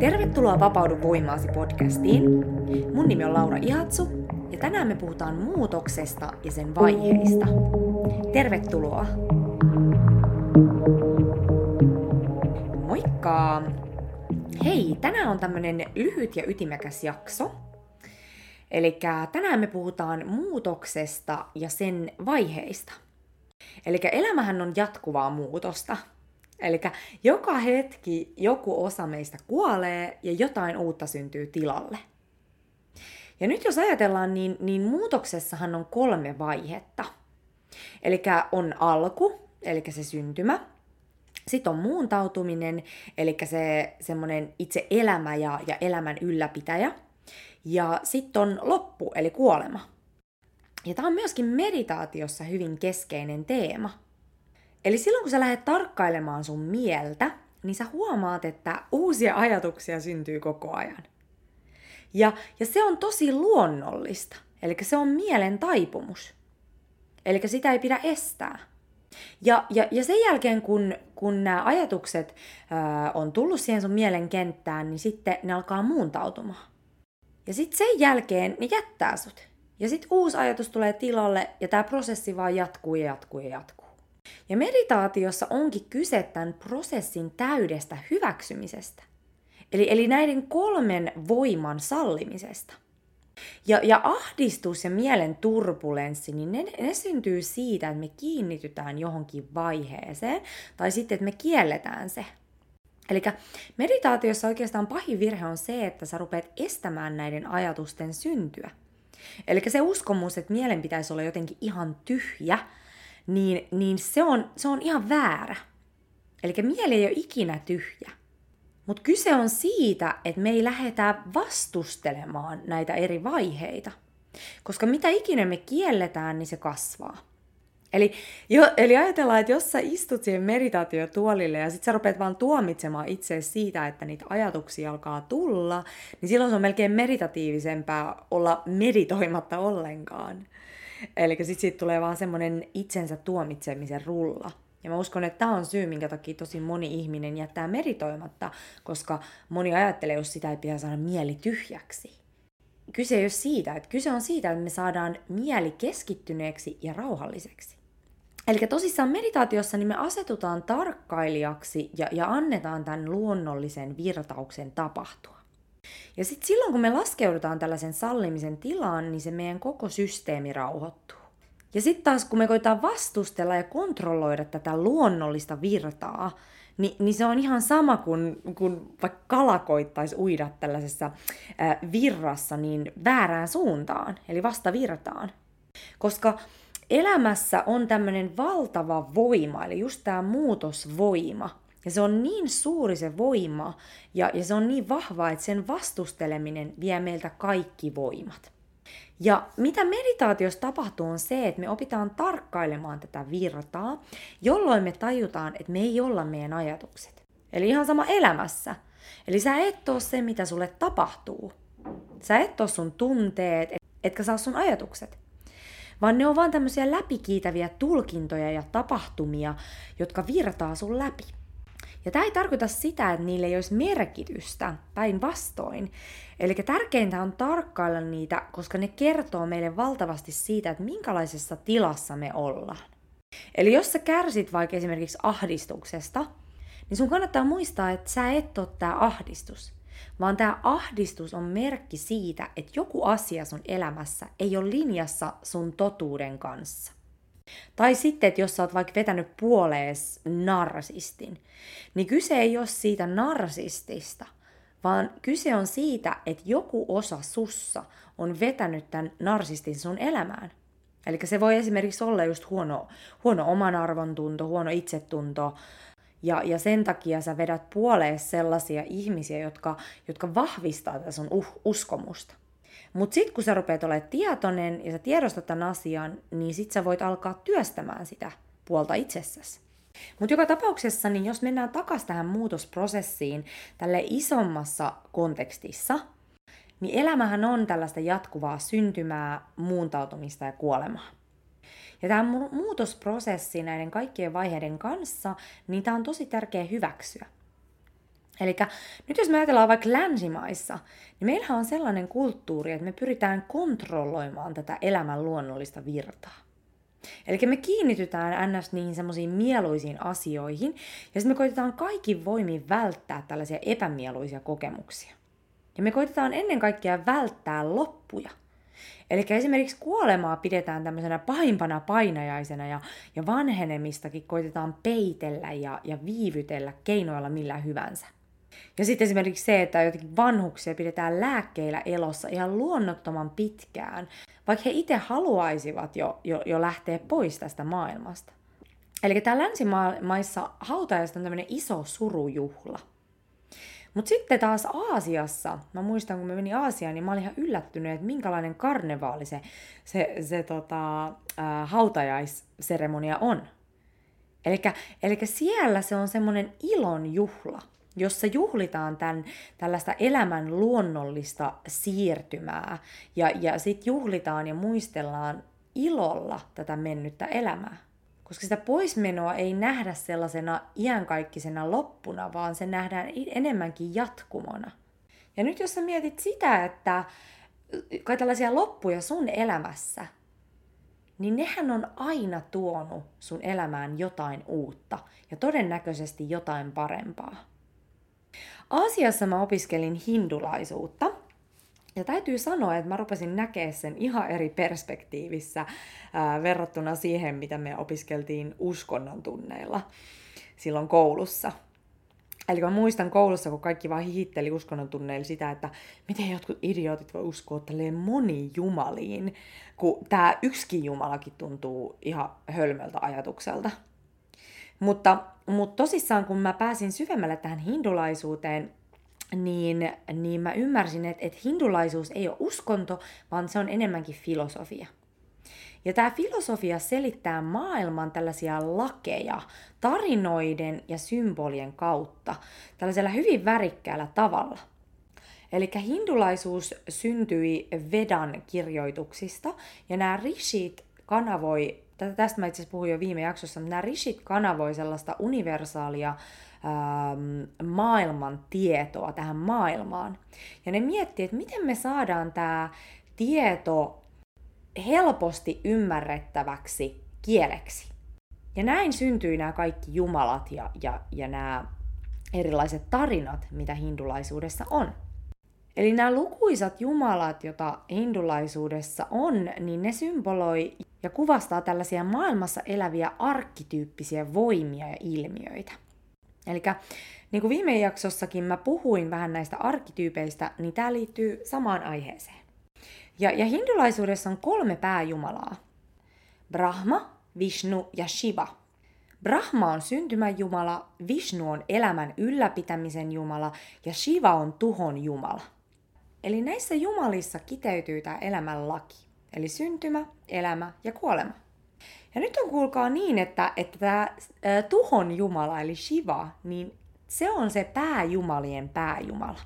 Tervetuloa Vapaudu voimaasi podcastiin. Mun nimi on Laura Ihatsu ja tänään me puhutaan muutoksesta ja sen vaiheista. Tervetuloa! Moikka! Hei, tänään on tämmönen lyhyt ja ytimekäs jakso. Eli tänään me puhutaan muutoksesta ja sen vaiheista. Eli elämähän on jatkuvaa muutosta. Eli joka hetki joku osa meistä kuolee ja jotain uutta syntyy tilalle. Ja nyt jos ajatellaan, niin, niin muutoksessahan on kolme vaihetta. Eli on alku, eli se syntymä. Sitten on muuntautuminen, eli se semmoinen itse elämä ja, ja elämän ylläpitäjä. Ja sitten on loppu, eli kuolema. Ja tämä on myöskin meditaatiossa hyvin keskeinen teema. Eli silloin kun sä lähdet tarkkailemaan sun mieltä, niin sä huomaat, että uusia ajatuksia syntyy koko ajan. Ja, ja se on tosi luonnollista. Eli se on mielen taipumus. Eli sitä ei pidä estää. Ja, ja, ja sen jälkeen, kun, kun nämä ajatukset ää, on tullut siihen sun mielen kenttään, niin sitten ne alkaa muuntautumaan. Ja sitten sen jälkeen ne jättää sut. Ja sitten uusi ajatus tulee tilalle ja tämä prosessi vaan jatkuu ja jatkuu ja jatkuu. Ja meditaatiossa onkin kyse tämän prosessin täydestä hyväksymisestä. Eli, eli näiden kolmen voiman sallimisesta. Ja, ja ahdistus ja mielen turbulenssi, niin ne, ne syntyy siitä, että me kiinnitytään johonkin vaiheeseen, tai sitten, että me kielletään se. Eli meditaatiossa oikeastaan pahin virhe on se, että sä rupeat estämään näiden ajatusten syntyä. Eli se uskomus, että mielen pitäisi olla jotenkin ihan tyhjä, niin, niin se, on, se on ihan väärä. Eli mieli ei ole ikinä tyhjä. Mutta kyse on siitä, että me ei lähdetä vastustelemaan näitä eri vaiheita. Koska mitä ikinä me kielletään, niin se kasvaa. Eli, jo, eli ajatellaan, että jos sä istut siihen meditaatiotuolille ja sit sä rupeat vaan tuomitsemaan itse siitä, että niitä ajatuksia alkaa tulla, niin silloin se on melkein meditatiivisempää olla meditoimatta ollenkaan. Eli sitten siitä tulee vaan semmoinen itsensä tuomitsemisen rulla. Ja mä uskon, että tämä on syy, minkä takia tosi moni ihminen jättää meritoimatta, koska moni ajattelee, jos sitä ei pidä saada mieli tyhjäksi. Kyse ei ole siitä, että kyse on siitä, että me saadaan mieli keskittyneeksi ja rauhalliseksi. Eli tosissaan meditaatiossa niin me asetutaan tarkkailijaksi ja, ja annetaan tämän luonnollisen virtauksen tapahtua. Ja sitten silloin, kun me laskeudutaan tällaisen sallimisen tilaan, niin se meidän koko systeemi rauhoittuu. Ja sitten taas, kun me koetaan vastustella ja kontrolloida tätä luonnollista virtaa, niin, niin se on ihan sama kuin kun vaikka kala koittaisi uida tällaisessa äh, virrassa niin väärään suuntaan, eli vastavirtaan. Koska elämässä on tämmöinen valtava voima, eli just tämä muutosvoima, ja se on niin suuri se voima ja, ja se on niin vahva, että sen vastusteleminen vie meiltä kaikki voimat. Ja mitä meditaatiossa tapahtuu on se, että me opitaan tarkkailemaan tätä virtaa, jolloin me tajutaan, että me ei olla meidän ajatukset. Eli ihan sama elämässä. Eli sä et ole se, mitä sulle tapahtuu. Sä et ole sun tunteet, etkä saa sun ajatukset. Vaan ne on vaan tämmöisiä läpikiitäviä tulkintoja ja tapahtumia, jotka virtaa sun läpi. Ja tämä ei tarkoita sitä, että niille ei olisi merkitystä, päinvastoin. Eli tärkeintä on tarkkailla niitä, koska ne kertoo meille valtavasti siitä, että minkälaisessa tilassa me ollaan. Eli jos sä kärsit vaikka esimerkiksi ahdistuksesta, niin sun kannattaa muistaa, että sä et ole tämä ahdistus, vaan tämä ahdistus on merkki siitä, että joku asia sun elämässä ei ole linjassa sun totuuden kanssa. Tai sitten, että jos sä oot vaikka vetänyt puolees narsistin, niin kyse ei ole siitä narsistista, vaan kyse on siitä, että joku osa sussa on vetänyt tämän narsistin sun elämään. Eli se voi esimerkiksi olla just huono, huono oman arvontunto, huono itsetunto, ja, ja sen takia sä vedät puoleen sellaisia ihmisiä, jotka, jotka vahvistaa tätä sun uh, uskomusta. Mutta sitten kun sä rupeat olemaan tietoinen ja sä tiedostat tämän asian, niin sit sä voit alkaa työstämään sitä puolta itsessäsi. Mutta joka tapauksessa, niin jos mennään takaisin tähän muutosprosessiin tälle isommassa kontekstissa, niin elämähän on tällaista jatkuvaa syntymää, muuntautumista ja kuolemaa. Ja tämä muutosprosessi näiden kaikkien vaiheiden kanssa, niin tämä on tosi tärkeä hyväksyä. Eli nyt jos me ajatellaan vaikka länsimaissa, niin meillähän on sellainen kulttuuri, että me pyritään kontrolloimaan tätä elämän luonnollista virtaa. Eli me kiinnitytään ns. niihin semmoisiin mieluisiin asioihin, ja sitten me koitetaan kaikin voimin välttää tällaisia epämieluisia kokemuksia. Ja me koitetaan ennen kaikkea välttää loppuja. Eli esimerkiksi kuolemaa pidetään tämmöisenä pahimpana painajaisena ja, ja vanhenemistakin koitetaan peitellä ja, ja viivytellä keinoilla millä hyvänsä. Ja sitten esimerkiksi se, että jotenkin vanhuksia pidetään lääkkeillä elossa ihan luonnottoman pitkään, vaikka he itse haluaisivat jo, jo, jo lähteä pois tästä maailmasta. Eli täällä länsimaissa hautajaiset on tämmöinen iso surujuhla. Mutta sitten taas Aasiassa, mä muistan kun mä menin Aasiaan, niin mä olin ihan yllättynyt, että minkälainen karnevaali se, se, se tota, äh, hautajaisseremonia on. Eli siellä se on semmoinen ilon juhla jossa juhlitaan tämän, tällaista elämän luonnollista siirtymää ja, ja sitten juhlitaan ja muistellaan ilolla tätä mennyttä elämää. Koska sitä poismenoa ei nähdä sellaisena iänkaikkisena loppuna, vaan se nähdään enemmänkin jatkumona. Ja nyt jos sä mietit sitä, että kai tällaisia loppuja sun elämässä, niin nehän on aina tuonut sun elämään jotain uutta ja todennäköisesti jotain parempaa. Aasiassa mä opiskelin hindulaisuutta. Ja täytyy sanoa, että mä rupesin näkemään sen ihan eri perspektiivissä ää, verrattuna siihen, mitä me opiskeltiin uskonnon tunneilla silloin koulussa. Eli mä muistan koulussa, kun kaikki vaan hihitteli uskonnon tunneilla sitä, että miten jotkut idiootit voi uskoa tälleen monijumaliin, kun tämä yksikin jumalakin tuntuu ihan hölmöltä ajatukselta. Mutta, mutta tosissaan, kun mä pääsin syvemmälle tähän hindulaisuuteen, niin, niin mä ymmärsin, että, että hindulaisuus ei ole uskonto, vaan se on enemmänkin filosofia. Ja tämä filosofia selittää maailman tällaisia lakeja tarinoiden ja symbolien kautta tällaisella hyvin värikkäällä tavalla. Eli hindulaisuus syntyi Vedan kirjoituksista ja nämä rishit kanavoi tästä mä itse asiassa puhuin jo viime jaksossa, mutta nämä rishit kanavoi sellaista universaalia ähm, maailman tietoa tähän maailmaan. Ja ne miettii, että miten me saadaan tämä tieto helposti ymmärrettäväksi kieleksi. Ja näin syntyi nämä kaikki jumalat ja, ja, ja nämä erilaiset tarinat, mitä hindulaisuudessa on. Eli nämä lukuisat jumalat, joita hindulaisuudessa on, niin ne symboloi ja kuvastaa tällaisia maailmassa eläviä arkkityyppisiä voimia ja ilmiöitä. Eli niin kuin viime jaksossakin mä puhuin vähän näistä arkkityypeistä, niin tämä liittyy samaan aiheeseen. Ja, ja hindulaisuudessa on kolme pääjumalaa. Brahma, Vishnu ja Shiva. Brahma on syntymäjumala, Vishnu on elämän ylläpitämisen jumala ja Shiva on tuhon jumala. Eli näissä jumalissa kiteytyy tämä elämän laki. Eli syntymä, elämä ja kuolema. Ja nyt on kuulkaa niin, että, että tämä tuhon jumala, eli Shiva, niin se on se pääjumalien pääjumala.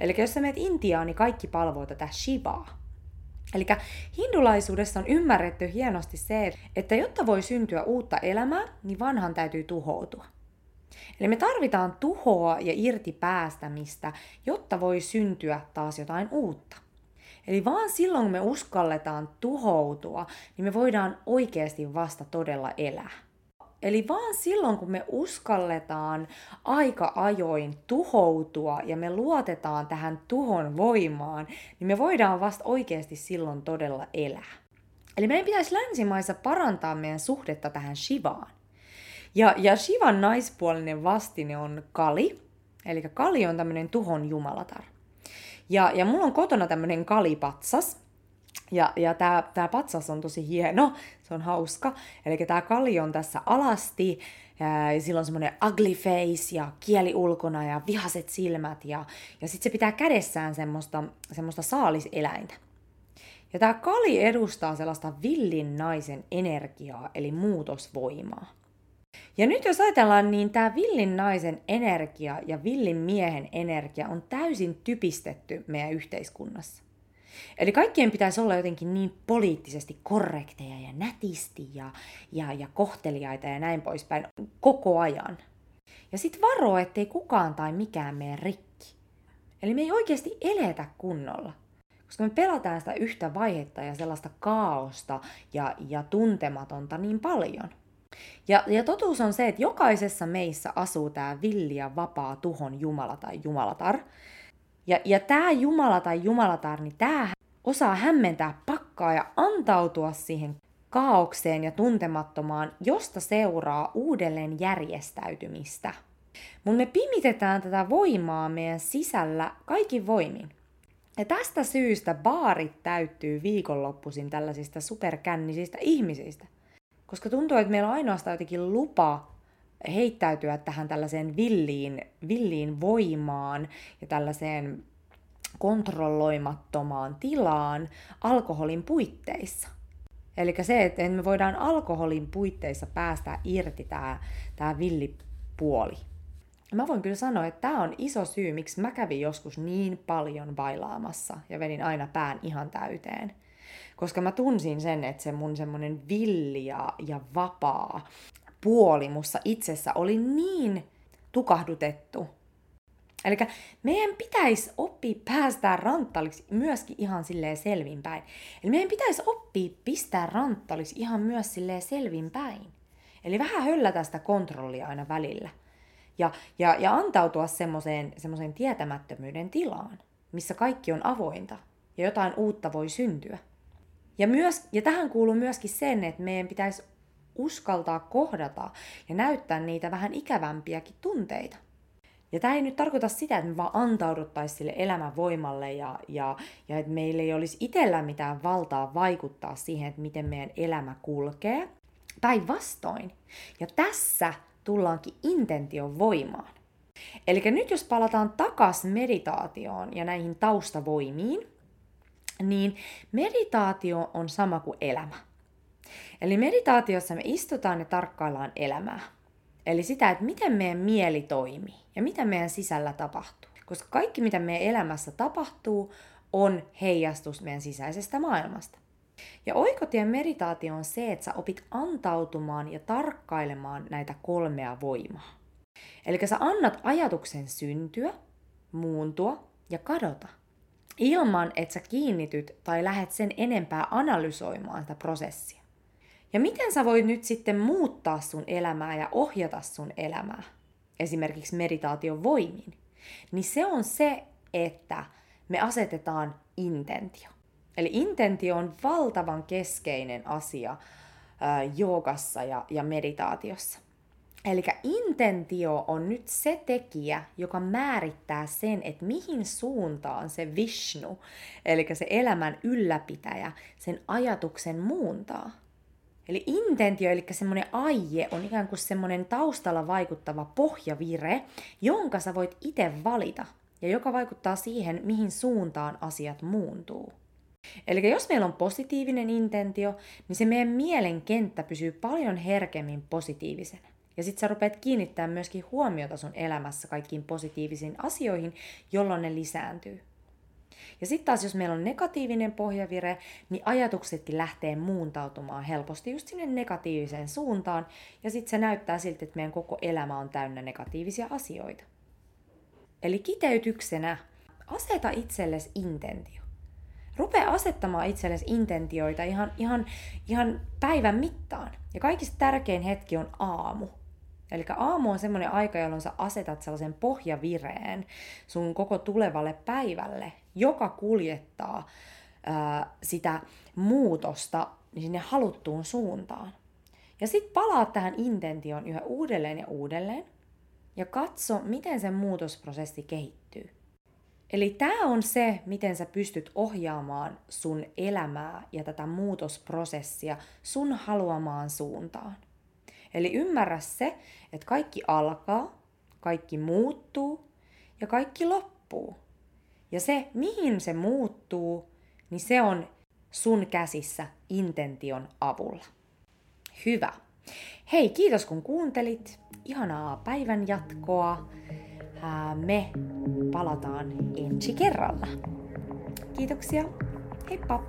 Eli jos sä menet Intiaan, niin kaikki palvoo tätä Shivaa. Eli hindulaisuudessa on ymmärretty hienosti se, että jotta voi syntyä uutta elämää, niin vanhan täytyy tuhoutua. Eli me tarvitaan tuhoa ja irti päästämistä, jotta voi syntyä taas jotain uutta. Eli vaan silloin, kun me uskalletaan tuhoutua, niin me voidaan oikeasti vasta todella elää. Eli vaan silloin, kun me uskalletaan aika ajoin tuhoutua ja me luotetaan tähän tuhon voimaan, niin me voidaan vasta oikeasti silloin todella elää. Eli meidän pitäisi länsimaissa parantaa meidän suhdetta tähän Shivaan. Ja, ja Shivan naispuolinen vastine on Kali. Eli Kali on tämmöinen tuhon jumalatar. Ja, ja mulla on kotona tämmöinen kalipatsas. Ja, ja tämä tää patsas on tosi hieno, se on hauska. Eli tämä kali on tässä alasti, ja, sillä on semmoinen ugly face ja kieli ulkona ja vihaset silmät. Ja, ja sitten se pitää kädessään semmoista, semmoista saaliseläintä. Ja tämä kali edustaa sellaista villin naisen energiaa, eli muutosvoimaa. Ja nyt jos ajatellaan, niin tämä villin naisen energia ja villin miehen energia on täysin typistetty meidän yhteiskunnassa. Eli kaikkien pitäisi olla jotenkin niin poliittisesti korrekteja ja nätisti ja, ja, ja kohteliaita ja näin poispäin koko ajan. Ja sitten varo, ettei kukaan tai mikään mene rikki. Eli me ei oikeasti eletä kunnolla. Koska me pelataan sitä yhtä vaihetta ja sellaista kaaosta ja, ja tuntematonta niin paljon. Ja, ja totuus on se, että jokaisessa meissä asuu tämä villi ja vapaa tuhon Jumala tai Jumalatar. Ja, ja tämä Jumala tai Jumalatar, niin tämä osaa hämmentää pakkaa ja antautua siihen kaaukseen ja tuntemattomaan, josta seuraa uudelleen järjestäytymistä. Mutta me pimitetään tätä voimaa meidän sisällä kaikin voimin. Ja tästä syystä baarit täyttyy viikonloppuisin tällaisista superkännisistä ihmisistä. Koska tuntuu, että meillä on ainoastaan jotenkin lupa heittäytyä tähän tällaiseen villiin, villiin voimaan ja tällaiseen kontrolloimattomaan tilaan alkoholin puitteissa. Eli se, että me voidaan alkoholin puitteissa päästä irti tämä, tämä villipuoli. Mä voin kyllä sanoa, että tämä on iso syy, miksi mä kävin joskus niin paljon bailaamassa ja vedin aina pään ihan täyteen. Koska mä tunsin sen, että se mun semmonen villi ja, ja vapaa puoli mussa itsessä oli niin tukahdutettu. Eli meidän pitäisi oppia päästää ranttaliksi myöskin ihan silleen selvinpäin. Eli meidän pitäisi oppia pistää ranttaliksi ihan myös silleen selvinpäin. Eli vähän höllätä sitä kontrollia aina välillä ja, ja, ja antautua semmoiseen, semmoiseen tietämättömyyden tilaan, missä kaikki on avointa ja jotain uutta voi syntyä. Ja, myös, ja tähän kuuluu myöskin sen, että meidän pitäisi uskaltaa kohdata ja näyttää niitä vähän ikävämpiäkin tunteita. Ja tämä ei nyt tarkoita sitä, että me vaan antauduttaisiin sille elämän voimalle ja, ja, ja että meillä ei olisi itsellä mitään valtaa vaikuttaa siihen, että miten meidän elämä kulkee. Päinvastoin. Ja tässä tullaankin intention voimaan. Eli nyt jos palataan takas meditaatioon ja näihin taustavoimiin, niin meditaatio on sama kuin elämä. Eli meditaatiossa me istutaan ja tarkkaillaan elämää. Eli sitä, että miten meidän mieli toimii ja mitä meidän sisällä tapahtuu. Koska kaikki, mitä meidän elämässä tapahtuu, on heijastus meidän sisäisestä maailmasta. Ja oikotien meditaatio on se, että sä opit antautumaan ja tarkkailemaan näitä kolmea voimaa. Eli sä annat ajatuksen syntyä, muuntua ja kadota. Ilman, että sä kiinnityt tai lähet sen enempää analysoimaan sitä prosessia. Ja miten sä voit nyt sitten muuttaa sun elämää ja ohjata sun elämää, esimerkiksi meditaation voimin, niin se on se, että me asetetaan intentio. Eli intentio on valtavan keskeinen asia joogassa ja, ja meditaatiossa. Eli intentio on nyt se tekijä, joka määrittää sen, että mihin suuntaan se Vishnu, eli se elämän ylläpitäjä, sen ajatuksen muuntaa. Eli intentio, eli semmoinen aie, on ikään kuin semmoinen taustalla vaikuttava pohjavire, jonka sä voit itse valita, ja joka vaikuttaa siihen, mihin suuntaan asiat muuntuu. Eli jos meillä on positiivinen intentio, niin se meidän mielen kenttä pysyy paljon herkemmin positiivisena. Ja sit sä rupeat kiinnittämään myöskin huomiota sun elämässä kaikkiin positiivisiin asioihin, jolloin ne lisääntyy. Ja sitten taas, jos meillä on negatiivinen pohjavire, niin ajatuksetkin lähtee muuntautumaan helposti just sinne negatiiviseen suuntaan, ja sitten se näyttää siltä, että meidän koko elämä on täynnä negatiivisia asioita. Eli kiteytyksenä, aseta itsellesi intentio. Rupea asettamaan itsellesi intentioita ihan, ihan, ihan päivän mittaan. Ja kaikista tärkein hetki on aamu. Eli aamu on semmoinen aika, jolloin sä asetat sellaisen pohjavireen sun koko tulevalle päivälle, joka kuljettaa ää, sitä muutosta sinne haluttuun suuntaan. Ja sitten palaa tähän intention yhä uudelleen ja uudelleen ja katso, miten se muutosprosessi kehittyy. Eli tämä on se, miten sä pystyt ohjaamaan sun elämää ja tätä muutosprosessia sun haluamaan suuntaan. Eli ymmärrä se, että kaikki alkaa, kaikki muuttuu ja kaikki loppuu. Ja se, mihin se muuttuu, niin se on sun käsissä intention avulla. Hyvä. Hei, kiitos kun kuuntelit. Ihanaa päivän jatkoa me palataan ensi kerralla. Kiitoksia. Heippa!